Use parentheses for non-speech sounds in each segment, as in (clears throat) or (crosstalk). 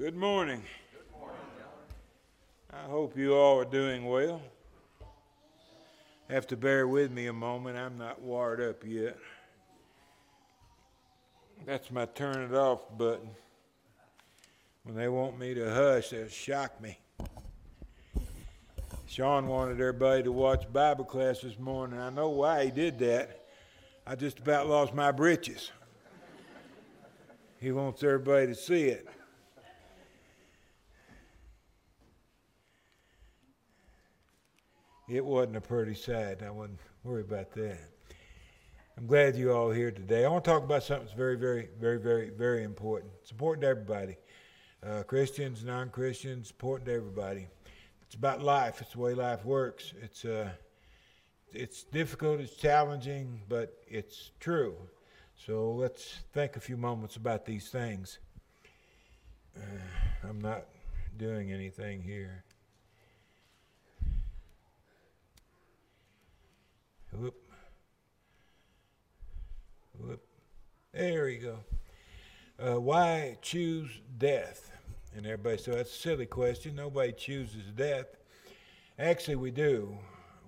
Good morning. Good morning. I hope you all are doing well. Have to bear with me a moment. I'm not wired up yet. That's my turn it off button. When they want me to hush, they'll shock me. Sean wanted everybody to watch Bible class this morning. I know why he did that. I just about lost my britches. He wants everybody to see it. It wasn't a pretty sight. I wouldn't worry about that. I'm glad you all here today. I want to talk about something that's very, very, very, very, very important. It's important to everybody. Uh, Christians, non-Christians, important to everybody. It's about life. It's the way life works. It's uh, it's difficult. It's challenging, but it's true. So let's think a few moments about these things. Uh, I'm not doing anything here. Whoop. Whoop. There you go. Uh, why choose death? And everybody said, that's a silly question. Nobody chooses death. Actually, we do.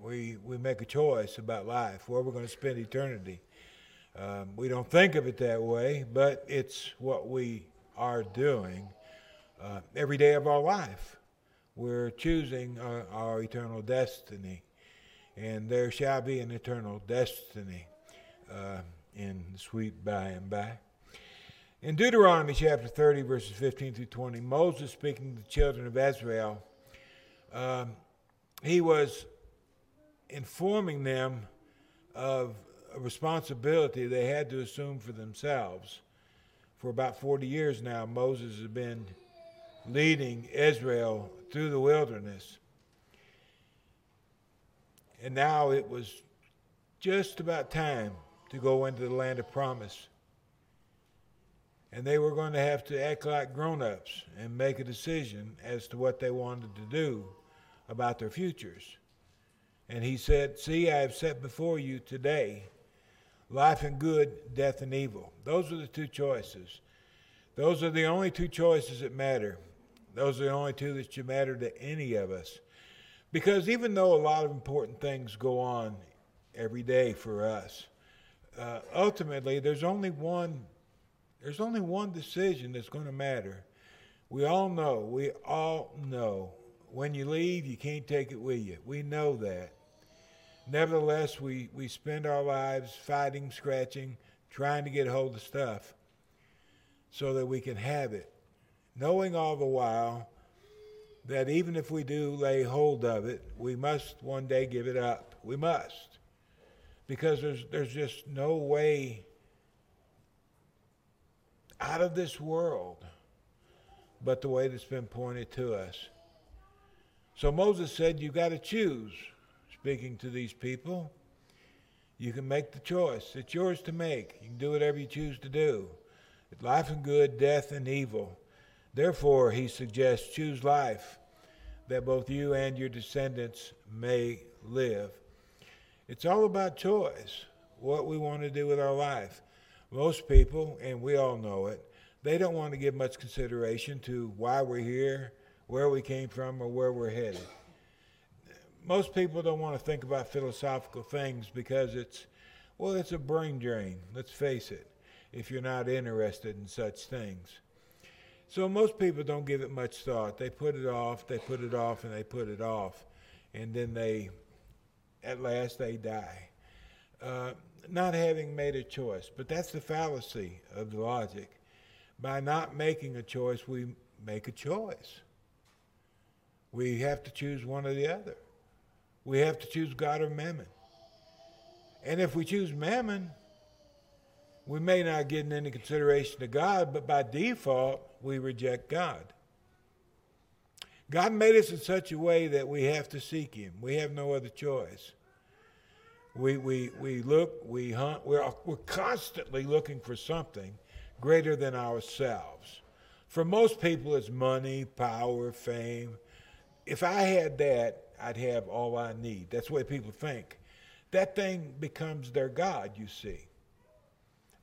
We, we make a choice about life, where we're going to spend eternity. Um, we don't think of it that way, but it's what we are doing uh, every day of our life. We're choosing our, our eternal destiny and there shall be an eternal destiny uh, in sweet by and by. In Deuteronomy chapter 30, verses 15 through 20, Moses speaking to the children of Israel, um, he was informing them of a responsibility they had to assume for themselves. For about 40 years now, Moses has been leading Israel through the wilderness. And now it was just about time to go into the land of promise. And they were going to have to act like grown ups and make a decision as to what they wanted to do about their futures. And he said, See, I have set before you today life and good, death and evil. Those are the two choices. Those are the only two choices that matter. Those are the only two that should matter to any of us. Because even though a lot of important things go on every day for us, uh, ultimately there's only one there's only one decision that's going to matter. We all know, we all know when you leave, you can't take it with you. We know that. Nevertheless, we, we spend our lives fighting, scratching, trying to get hold of stuff so that we can have it, knowing all the while that even if we do lay hold of it, we must one day give it up. We must. Because there's, there's just no way out of this world but the way that's been pointed to us. So Moses said, You've got to choose, speaking to these people. You can make the choice. It's yours to make. You can do whatever you choose to do. Life and good, death and evil. Therefore, he suggests choose life that both you and your descendants may live. It's all about choice, what we want to do with our life. Most people, and we all know it, they don't want to give much consideration to why we're here, where we came from, or where we're headed. Most people don't want to think about philosophical things because it's, well, it's a brain drain, let's face it, if you're not interested in such things. So most people don't give it much thought. They put it off, they put it off, and they put it off. And then they, at last, they die. Uh, not having made a choice. But that's the fallacy of the logic. By not making a choice, we make a choice. We have to choose one or the other. We have to choose God or mammon. And if we choose mammon, we may not get any consideration to God, but by default, we reject God. God made us in such a way that we have to seek Him. We have no other choice. We, we, we look, we hunt, we're, we're constantly looking for something greater than ourselves. For most people, it's money, power, fame. If I had that, I'd have all I need. That's the way people think. That thing becomes their God, you see.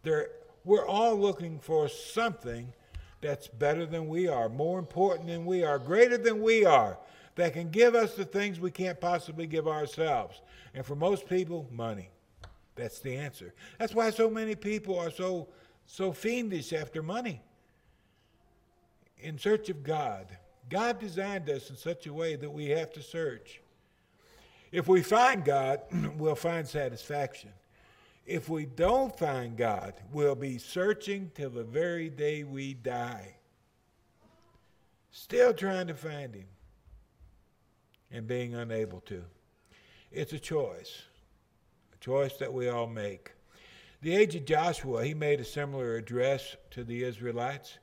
They're, we're all looking for something that's better than we are, more important than we are, greater than we are, that can give us the things we can't possibly give ourselves. And for most people, money. That's the answer. That's why so many people are so so fiendish after money. In search of God. God designed us in such a way that we have to search. If we find God, (clears throat) we'll find satisfaction. If we don't find God, we'll be searching till the very day we die. Still trying to find Him and being unable to. It's a choice, a choice that we all make. The age of Joshua, he made a similar address to the Israelites.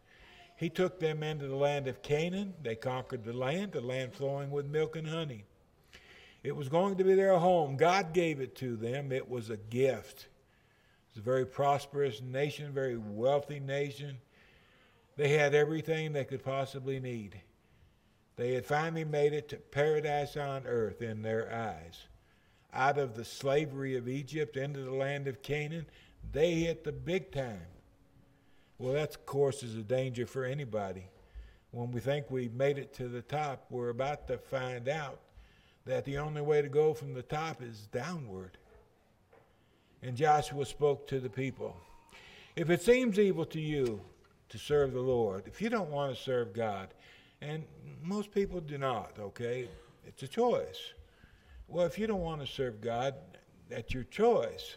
He took them into the land of Canaan. They conquered the land, the land flowing with milk and honey. It was going to be their home. God gave it to them. It was a gift. It's a very prosperous nation, very wealthy nation. They had everything they could possibly need. They had finally made it to paradise on earth in their eyes. Out of the slavery of Egypt into the land of Canaan, they hit the big time. Well, that, of course, is a danger for anybody. When we think we've made it to the top, we're about to find out that the only way to go from the top is downward. And Joshua spoke to the people If it seems evil to you to serve the Lord, if you don't want to serve God, and most people do not, okay? It's a choice. Well, if you don't want to serve God, that's your choice.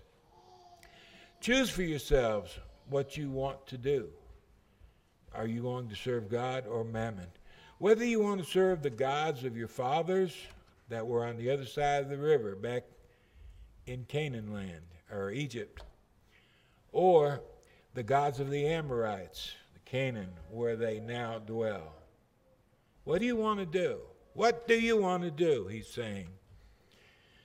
Choose for yourselves what you want to do. Are you going to serve God or mammon? Whether you want to serve the gods of your fathers that were on the other side of the river back in Canaan land, or Egypt, or the gods of the Amorites, the Canaan, where they now dwell. What do you want to do? What do you want to do? He's saying.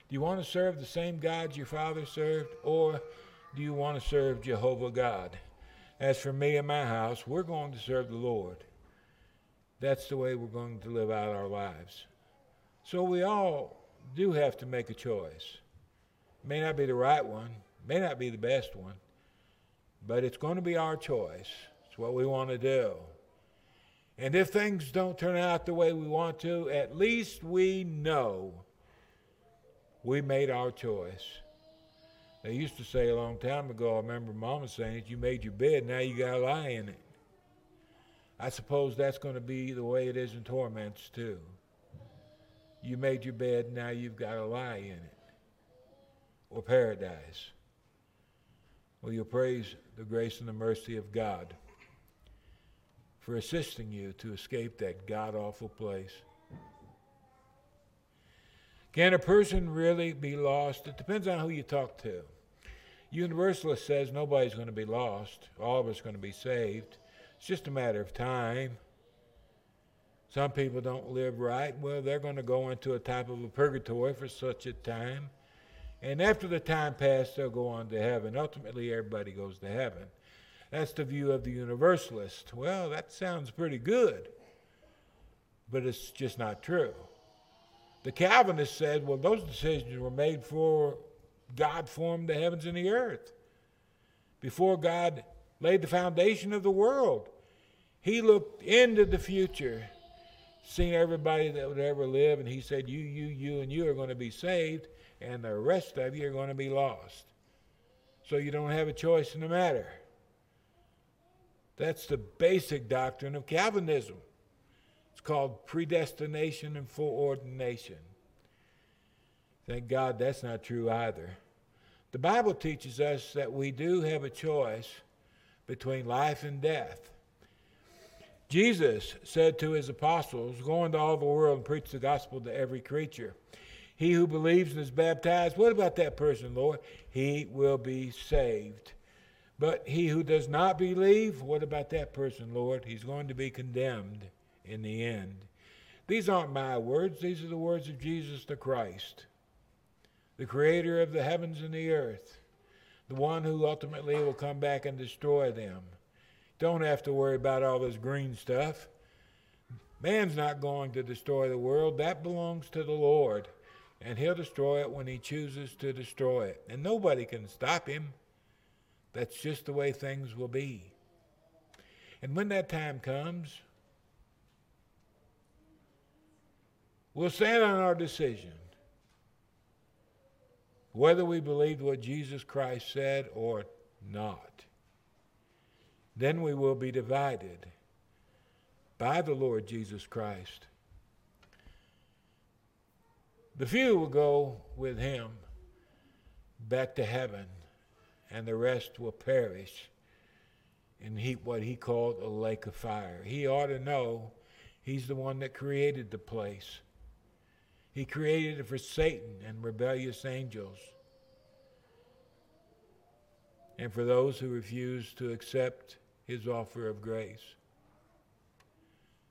Do you want to serve the same gods your father served, or do you want to serve Jehovah God? As for me and my house, we're going to serve the Lord. That's the way we're going to live out our lives. So we all do have to make a choice. May not be the right one, may not be the best one, but it's going to be our choice. It's what we want to do. And if things don't turn out the way we want to, at least we know we made our choice. They used to say a long time ago, I remember Mama saying it, you made your bed, now you got to lie in it. I suppose that's going to be the way it is in torments too. You made your bed, now you've got to lie in it or paradise. Will you praise the grace and the mercy of God for assisting you to escape that god awful place? Can a person really be lost? It depends on who you talk to. Universalist says nobody's going to be lost, all of us are going to be saved. It's just a matter of time. Some people don't live right. Well, they're going to go into a type of a purgatory for such a time. And after the time passed, they'll go on to heaven. Ultimately, everybody goes to heaven. That's the view of the universalist. Well, that sounds pretty good, but it's just not true. The Calvinist said, well, those decisions were made before God formed the heavens and the earth, before God laid the foundation of the world. He looked into the future, seen everybody that would ever live, and he said, You, you, you, and you are going to be saved and the rest of you are going to be lost. So you don't have a choice in the matter. That's the basic doctrine of Calvinism. It's called predestination and foreordination. Thank God that's not true either. The Bible teaches us that we do have a choice between life and death. Jesus said to his apostles, Go into all the world and preach the gospel to every creature. He who believes and is baptized, what about that person, Lord? He will be saved. But he who does not believe, what about that person, Lord? He's going to be condemned in the end. These aren't my words, these are the words of Jesus the Christ, the creator of the heavens and the earth, the one who ultimately will come back and destroy them. Don't have to worry about all this green stuff. Man's not going to destroy the world, that belongs to the Lord and he'll destroy it when he chooses to destroy it. And nobody can stop him. That's just the way things will be. And when that time comes, we'll stand on our decision whether we believed what Jesus Christ said or not. Then we will be divided by the Lord Jesus Christ. The few will go with him back to heaven, and the rest will perish in he, what he called a lake of fire. He ought to know he's the one that created the place. He created it for Satan and rebellious angels. And for those who refuse to accept his offer of grace.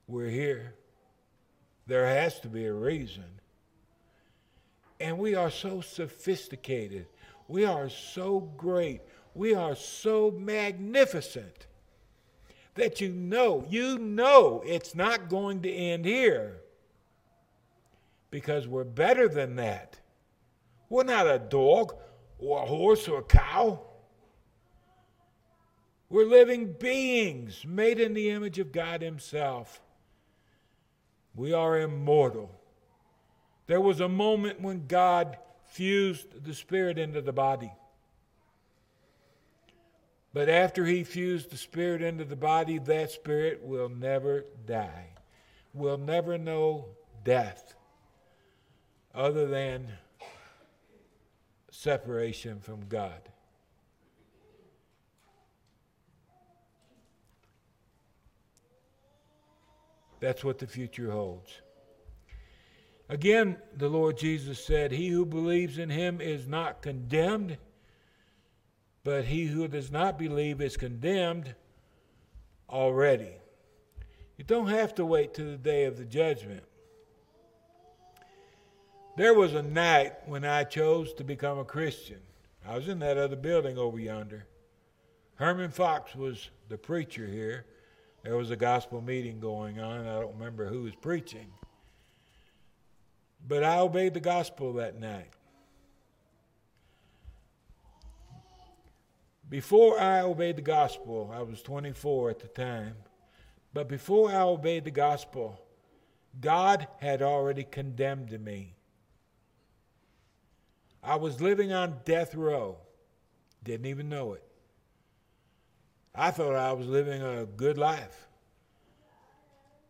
We're here. There has to be a reason. And we are so sophisticated. We are so great. We are so magnificent that you know, you know it's not going to end here because we're better than that. We're not a dog or a horse or a cow. We're living beings made in the image of God Himself. We are immortal. There was a moment when God fused the spirit into the body. But after he fused the spirit into the body, that spirit will never die, will never know death other than separation from God. That's what the future holds. Again, the Lord Jesus said, He who believes in him is not condemned, but he who does not believe is condemned already. You don't have to wait to the day of the judgment. There was a night when I chose to become a Christian. I was in that other building over yonder. Herman Fox was the preacher here. There was a gospel meeting going on. I don't remember who was preaching. But I obeyed the gospel that night. Before I obeyed the gospel, I was 24 at the time, but before I obeyed the gospel, God had already condemned me. I was living on death row, didn't even know it. I thought I was living a good life,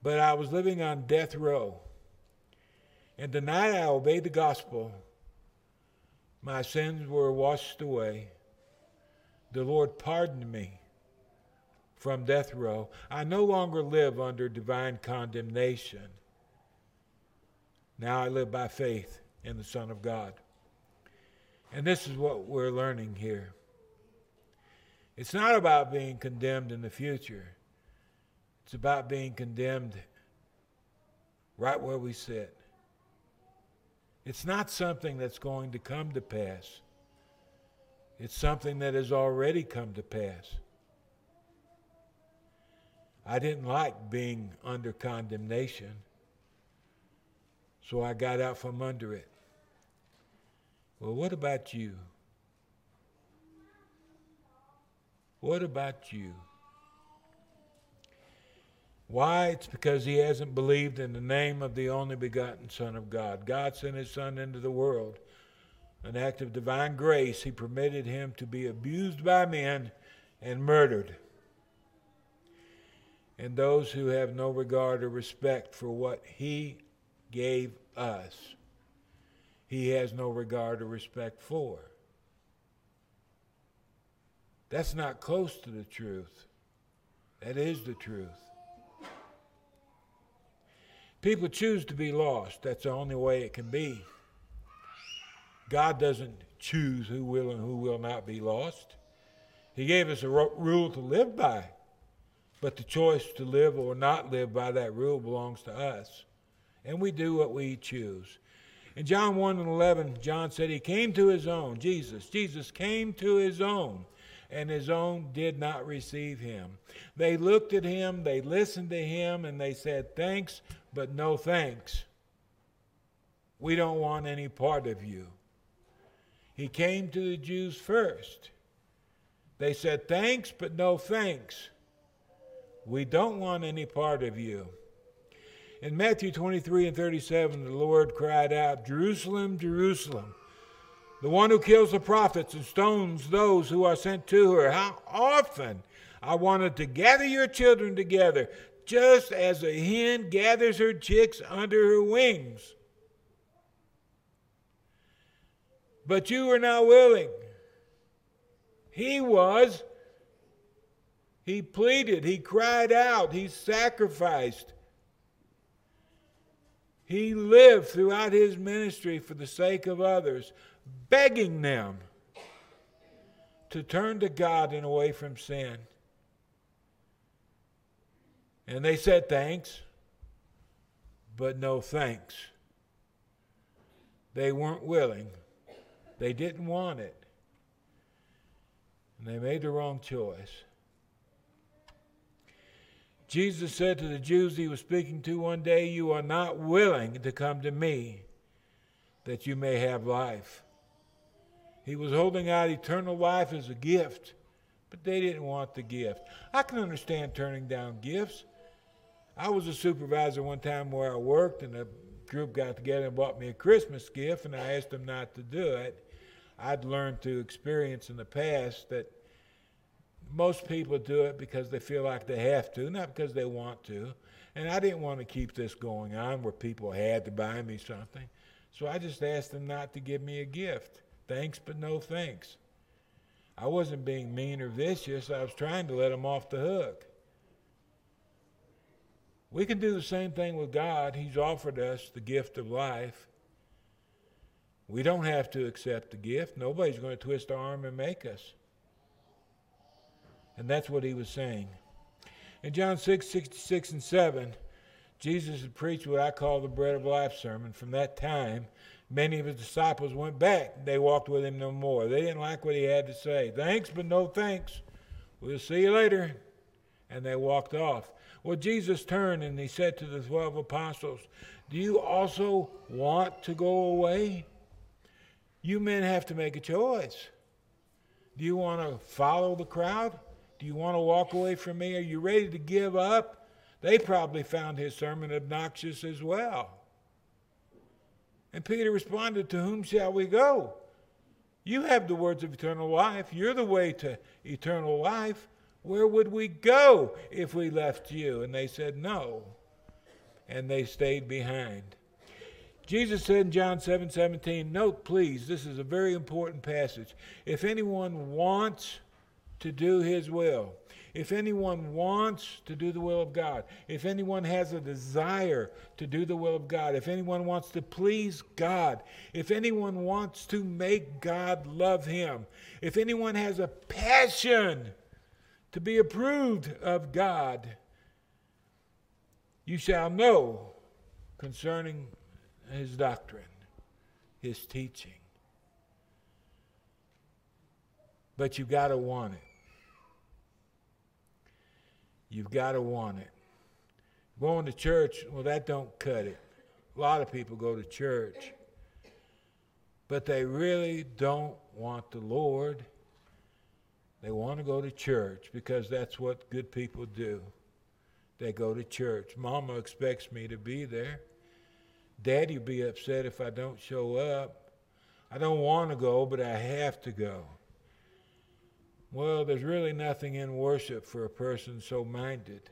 but I was living on death row. And the night I obeyed the gospel, my sins were washed away. The Lord pardoned me from death row. I no longer live under divine condemnation. Now I live by faith in the Son of God. And this is what we're learning here. It's not about being condemned in the future, it's about being condemned right where we sit. It's not something that's going to come to pass. It's something that has already come to pass. I didn't like being under condemnation, so I got out from under it. Well, what about you? What about you? Why? It's because he hasn't believed in the name of the only begotten Son of God. God sent his Son into the world. An act of divine grace, he permitted him to be abused by men and murdered. And those who have no regard or respect for what he gave us, he has no regard or respect for. That's not close to the truth. That is the truth. People choose to be lost. That's the only way it can be. God doesn't choose who will and who will not be lost. He gave us a rule to live by, but the choice to live or not live by that rule belongs to us. And we do what we choose. In John 1 and 11, John said he came to his own, Jesus. Jesus came to his own, and his own did not receive him. They looked at him, they listened to him, and they said, Thanks, but no thanks. We don't want any part of you. He came to the Jews first. They said, Thanks, but no thanks. We don't want any part of you. In Matthew 23 and 37, the Lord cried out, Jerusalem, Jerusalem, the one who kills the prophets and stones those who are sent to her. How often I wanted to gather your children together, just as a hen gathers her chicks under her wings. But you were not willing. He was. He pleaded, he cried out, he sacrificed. He lived throughout his ministry for the sake of others, begging them to turn to God and away from sin. And they said thanks, but no thanks. They weren't willing, they didn't want it, and they made the wrong choice. Jesus said to the Jews he was speaking to one day, You are not willing to come to me that you may have life. He was holding out eternal life as a gift, but they didn't want the gift. I can understand turning down gifts. I was a supervisor one time where I worked, and a group got together and bought me a Christmas gift, and I asked them not to do it. I'd learned through experience in the past that most people do it because they feel like they have to, not because they want to. And I didn't want to keep this going on where people had to buy me something. So I just asked them not to give me a gift. Thanks, but no thanks. I wasn't being mean or vicious. I was trying to let them off the hook. We can do the same thing with God. He's offered us the gift of life. We don't have to accept the gift. Nobody's going to twist our arm and make us. And that's what he was saying. In John 6, 66 and 7, Jesus had preached what I call the bread of life sermon. From that time, many of his disciples went back. They walked with him no more. They didn't like what he had to say. Thanks, but no thanks. We'll see you later. And they walked off. Well, Jesus turned and he said to the 12 apostles, Do you also want to go away? You men have to make a choice. Do you want to follow the crowd? Do you want to walk away from me? Are you ready to give up? They probably found his sermon obnoxious as well. And Peter responded, To whom shall we go? You have the words of eternal life. You're the way to eternal life. Where would we go if we left you? And they said, No. And they stayed behind. Jesus said in John 7 17, note please, this is a very important passage. If anyone wants to do his will, if anyone wants to do the will of God, if anyone has a desire to do the will of God, if anyone wants to please God, if anyone wants to make God love him, if anyone has a passion to be approved of God, you shall know concerning his doctrine, his teaching. But you've got to want it. You've got to want it. Going to church, well, that don't cut it. A lot of people go to church, but they really don't want the Lord. They want to go to church because that's what good people do. They go to church. Mama expects me to be there. Daddy will be upset if I don't show up. I don't want to go, but I have to go. Well, there's really nothing in worship for a person so minded.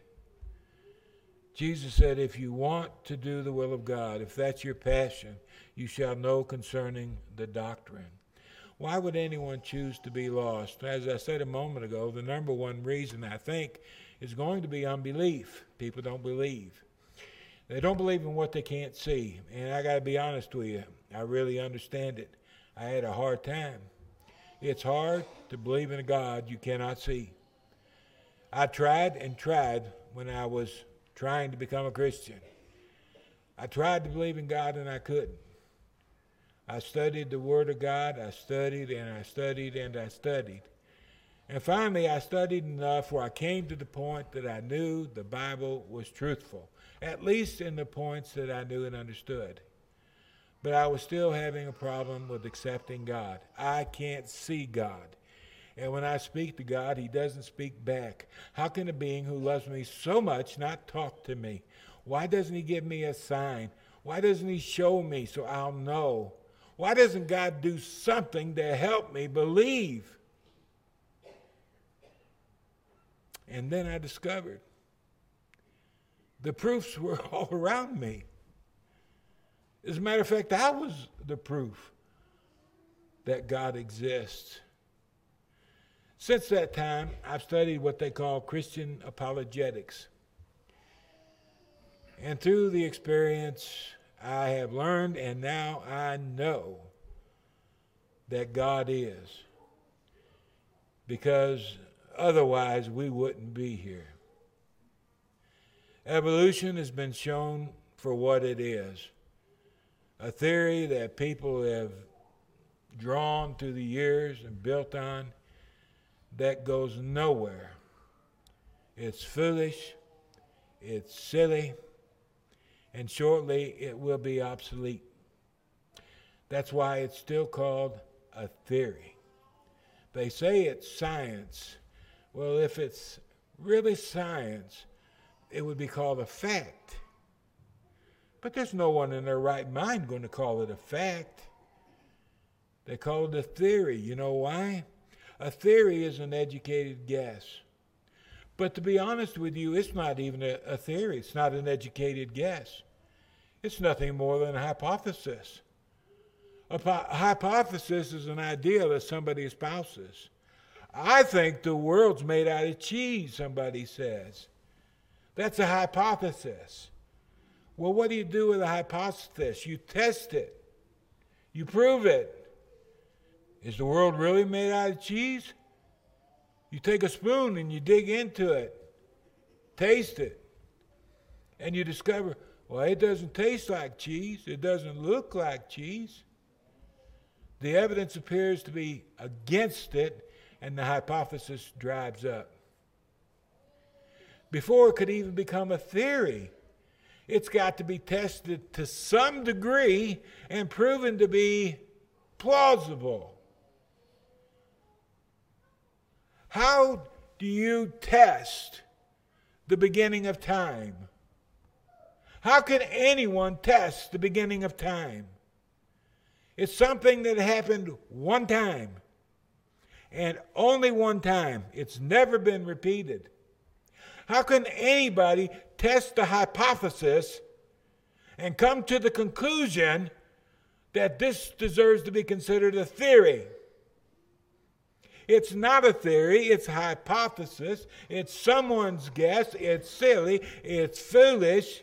Jesus said, If you want to do the will of God, if that's your passion, you shall know concerning the doctrine. Why would anyone choose to be lost? As I said a moment ago, the number one reason I think is going to be unbelief. People don't believe. They don't believe in what they can't see. And I got to be honest with you, I really understand it. I had a hard time. It's hard to believe in a God you cannot see. I tried and tried when I was trying to become a Christian. I tried to believe in God and I couldn't. I studied the Word of God, I studied and I studied and I studied. And finally, I studied enough where I came to the point that I knew the Bible was truthful, at least in the points that I knew and understood. But I was still having a problem with accepting God. I can't see God. And when I speak to God, He doesn't speak back. How can a being who loves me so much not talk to me? Why doesn't He give me a sign? Why doesn't He show me so I'll know? Why doesn't God do something to help me believe? And then I discovered the proofs were (laughs) all around me. As a matter of fact, I was the proof that God exists. Since that time, I've studied what they call Christian apologetics. And through the experience, I have learned and now I know that God is. Because otherwise, we wouldn't be here. Evolution has been shown for what it is a theory that people have drawn through the years and built on that goes nowhere. It's foolish, it's silly, and shortly it will be obsolete. That's why it's still called a theory. They say it's science. Well, if it's really science, it would be called a fact. But there's no one in their right mind going to call it a fact. They call it a theory. You know why? A theory is an educated guess. But to be honest with you, it's not even a, a theory, it's not an educated guess. It's nothing more than a hypothesis. A po- hypothesis is an idea that somebody espouses. I think the world's made out of cheese, somebody says. That's a hypothesis. Well, what do you do with a hypothesis? You test it, you prove it. Is the world really made out of cheese? You take a spoon and you dig into it, taste it, and you discover, well, it doesn't taste like cheese, it doesn't look like cheese. The evidence appears to be against it, and the hypothesis drives up before it could even become a theory. It's got to be tested to some degree and proven to be plausible. How do you test the beginning of time? How can anyone test the beginning of time? It's something that happened one time and only one time. It's never been repeated. How can anybody test the hypothesis and come to the conclusion that this deserves to be considered a theory? It's not a theory, it's a hypothesis. It's someone's guess. It's silly, it's foolish,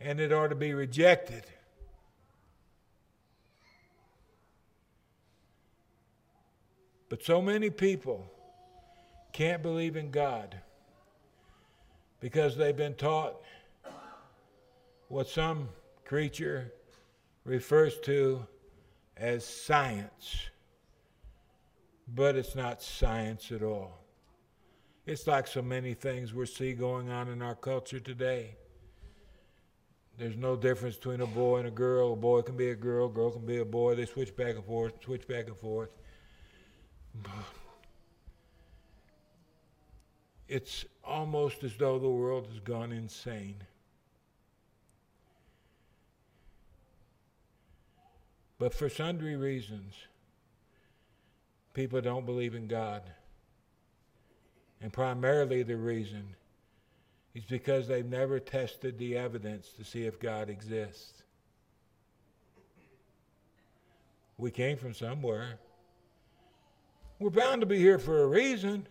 and it ought to be rejected. But so many people can't believe in God because they've been taught what some creature refers to as science. But it's not science at all. It's like so many things we see going on in our culture today. There's no difference between a boy and a girl. A boy can be a girl, a girl can be a boy. They switch back and forth, switch back and forth. (sighs) It's almost as though the world has gone insane. But for sundry reasons, people don't believe in God. And primarily the reason is because they've never tested the evidence to see if God exists. We came from somewhere. We're bound to be here for a reason.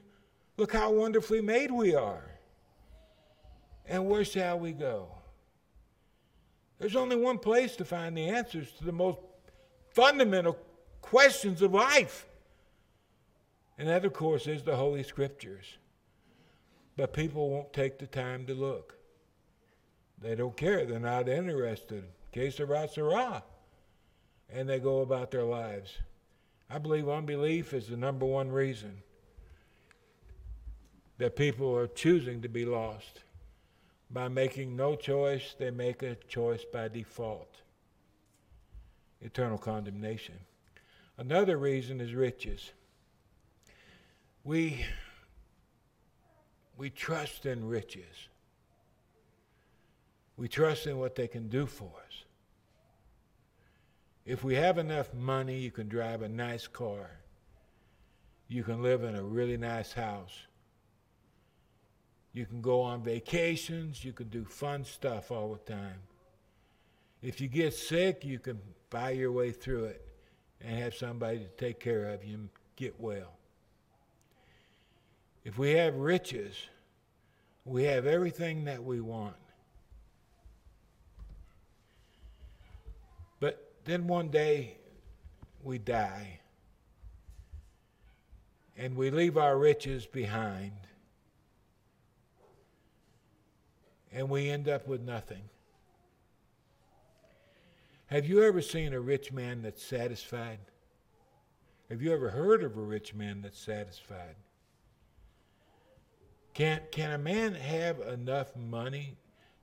Look how wonderfully made we are. And where shall we go? There's only one place to find the answers to the most fundamental questions of life. And that, of course, is the Holy Scriptures. But people won't take the time to look. They don't care. They're not interested. Que sera, sera. And they go about their lives. I believe unbelief is the number one reason that people are choosing to be lost. By making no choice, they make a choice by default eternal condemnation. Another reason is riches. We, we trust in riches. We trust in what they can do for us. If we have enough money, you can drive a nice car. You can live in a really nice house. You can go on vacations. You can do fun stuff all the time. If you get sick, you can buy your way through it and have somebody to take care of you and get well. If we have riches, we have everything that we want. But then one day we die and we leave our riches behind and we end up with nothing. Have you ever seen a rich man that's satisfied? Have you ever heard of a rich man that's satisfied? Can, can a man have enough money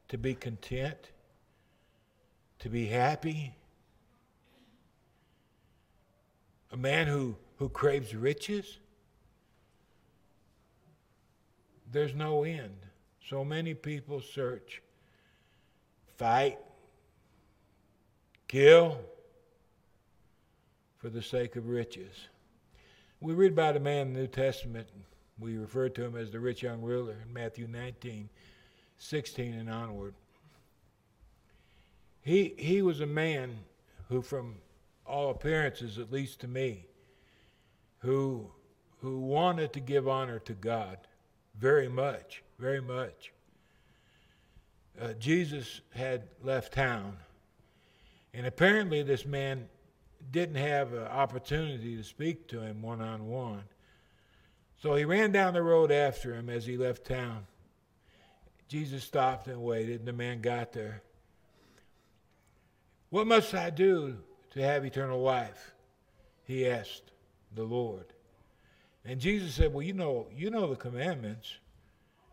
to be content, to be happy? A man who, who craves riches? There's no end. So many people search, fight, kill for the sake of riches. We read about a man in the New Testament. We refer to him as the rich young ruler in Matthew 19, 16 and onward. He, he was a man who, from all appearances, at least to me, who, who wanted to give honor to God very much, very much. Uh, Jesus had left town and apparently, this man didn't have an opportunity to speak to him one on one. So he ran down the road after him as he left town. Jesus stopped and waited, and the man got there. What must I do to have eternal life? He asked the Lord. And Jesus said, Well, you know, you know the commandments.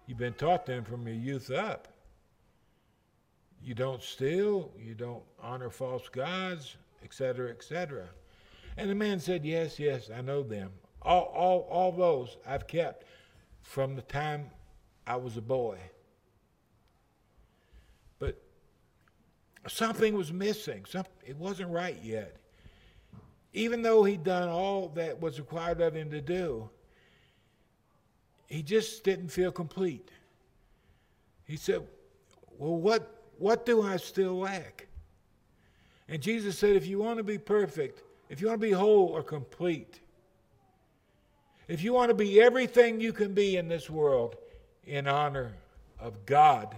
You've been taught them from your youth up. You don't steal, you don't honor false gods, etc., etc. And the man said, Yes, yes, I know them. All, all, all those I've kept from the time I was a boy. But something was missing. Some, it wasn't right yet. Even though he'd done all that was required of him to do, he just didn't feel complete. He said, Well, what what do I still lack? And Jesus said, if you want to be perfect, if you want to be whole or complete, if you want to be everything you can be in this world in honor of God,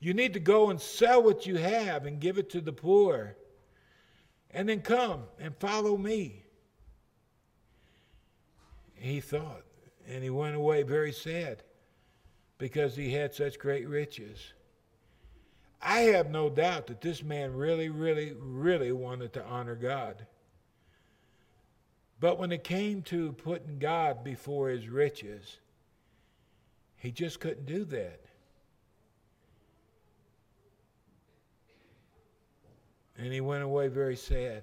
you need to go and sell what you have and give it to the poor. And then come and follow me. He thought, and he went away very sad because he had such great riches. I have no doubt that this man really, really, really wanted to honor God. But when it came to putting God before his riches, he just couldn't do that. And he went away very sad.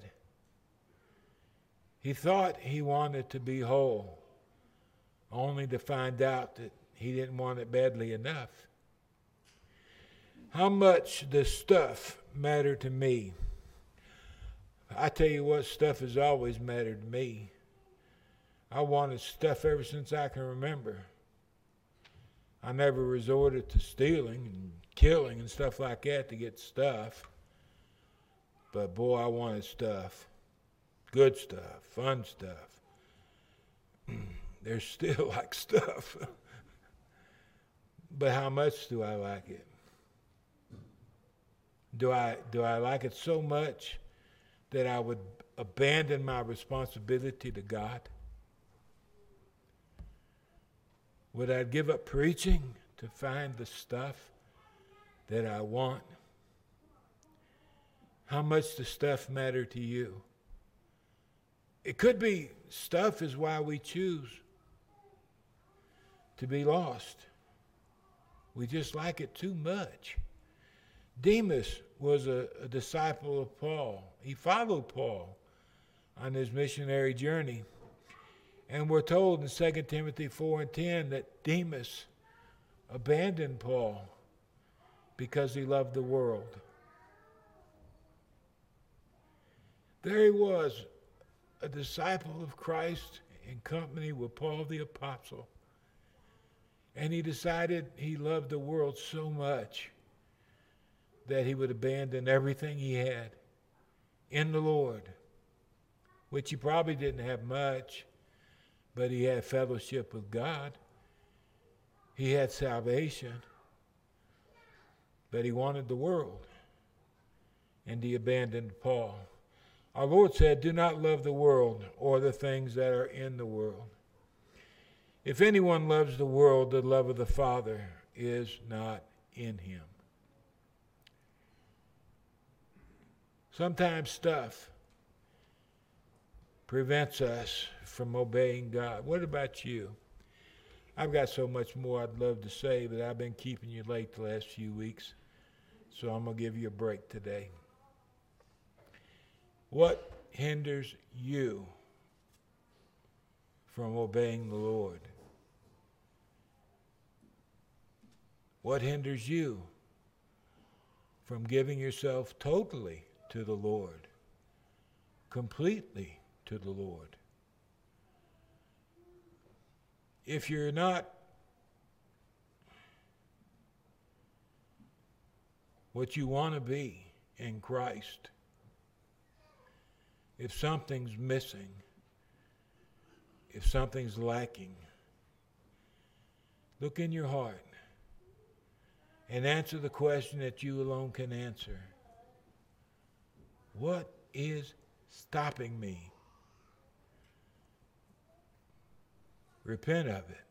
He thought he wanted to be whole, only to find out that he didn't want it badly enough. How much does stuff matter to me? I tell you what, stuff has always mattered to me. I wanted stuff ever since I can remember. I never resorted to stealing and killing and stuff like that to get stuff. But boy, I wanted stuff. Good stuff, fun stuff. (clears throat) There's still (laughs) like stuff. but how much do I like it? Do I, do I like it so much that I would abandon my responsibility to God? Would I give up preaching to find the stuff that I want? How much does stuff matter to you? It could be stuff is why we choose to be lost. We just like it too much. Demas was a, a disciple of Paul. He followed Paul on his missionary journey. And we're told in 2 Timothy 4 and 10 that Demas abandoned Paul because he loved the world. There he was, a disciple of Christ in company with Paul the Apostle. And he decided he loved the world so much that he would abandon everything he had in the Lord, which he probably didn't have much, but he had fellowship with God. He had salvation, but he wanted the world, and he abandoned Paul. Our Lord said, Do not love the world or the things that are in the world. If anyone loves the world, the love of the Father is not in him. Sometimes stuff prevents us from obeying God. What about you? I've got so much more I'd love to say, but I've been keeping you late the last few weeks, so I'm going to give you a break today. What hinders you from obeying the Lord? What hinders you from giving yourself totally to the Lord, completely to the Lord? If you're not what you want to be in Christ, if something's missing, if something's lacking, look in your heart and answer the question that you alone can answer What is stopping me? Repent of it